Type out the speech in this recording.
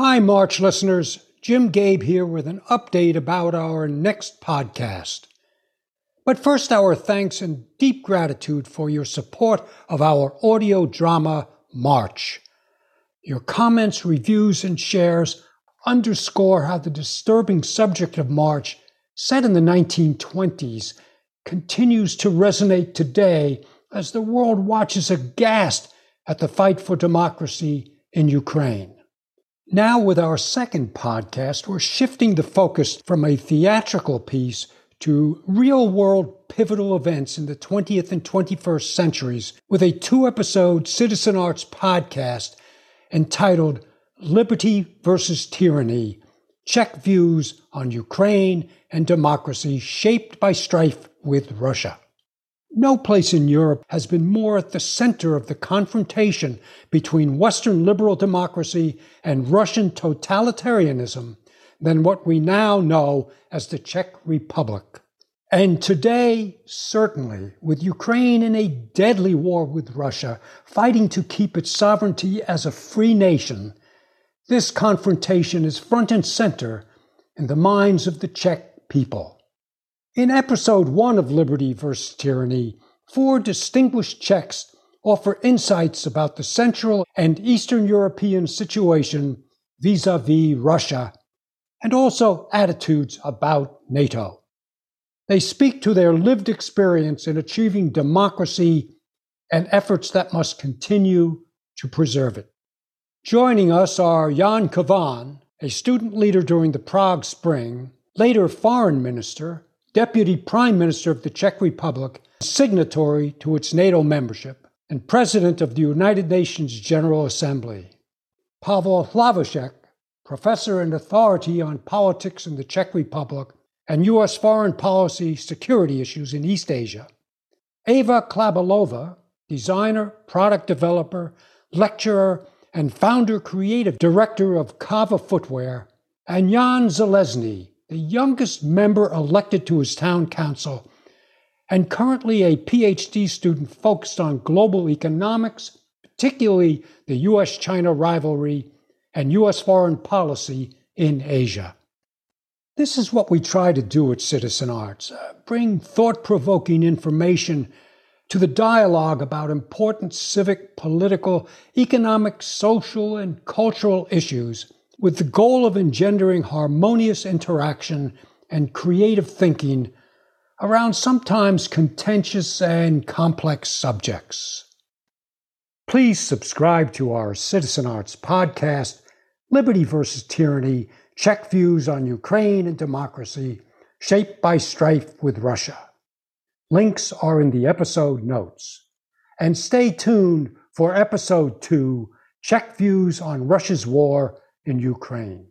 Hi, March listeners. Jim Gabbe here with an update about our next podcast. But first, our thanks and deep gratitude for your support of our audio drama, March. Your comments, reviews, and shares underscore how the disturbing subject of March, set in the 1920s, continues to resonate today as the world watches aghast at the fight for democracy in Ukraine. Now, with our second podcast, we're shifting the focus from a theatrical piece to real world pivotal events in the 20th and 21st centuries with a two episode citizen arts podcast entitled Liberty versus Tyranny Czech Views on Ukraine and Democracy Shaped by Strife with Russia. No place in Europe has been more at the center of the confrontation between Western liberal democracy and Russian totalitarianism than what we now know as the Czech Republic. And today, certainly, with Ukraine in a deadly war with Russia, fighting to keep its sovereignty as a free nation, this confrontation is front and center in the minds of the Czech people. In episode one of Liberty vs. Tyranny, four distinguished Czechs offer insights about the Central and Eastern European situation vis a vis Russia, and also attitudes about NATO. They speak to their lived experience in achieving democracy and efforts that must continue to preserve it. Joining us are Jan Kavan, a student leader during the Prague Spring, later foreign minister, Deputy Prime Minister of the Czech Republic, signatory to its NATO membership, and President of the United Nations General Assembly. Pavel Hlaváček, professor and authority on politics in the Czech Republic and U.S. foreign policy security issues in East Asia. Eva Klabalova, designer, product developer, lecturer, and founder creative director of Kava Footwear, and Jan Zalesny, the youngest member elected to his town council, and currently a PhD student focused on global economics, particularly the US China rivalry and US foreign policy in Asia. This is what we try to do at Citizen Arts uh, bring thought provoking information to the dialogue about important civic, political, economic, social, and cultural issues with the goal of engendering harmonious interaction and creative thinking around sometimes contentious and complex subjects. Please subscribe to our Citizen Arts podcast, Liberty versus Tyranny Czech Views on Ukraine and Democracy, Shaped by Strife with Russia. Links are in the episode notes. And stay tuned for episode two Czech Views on Russia's War in Ukraine.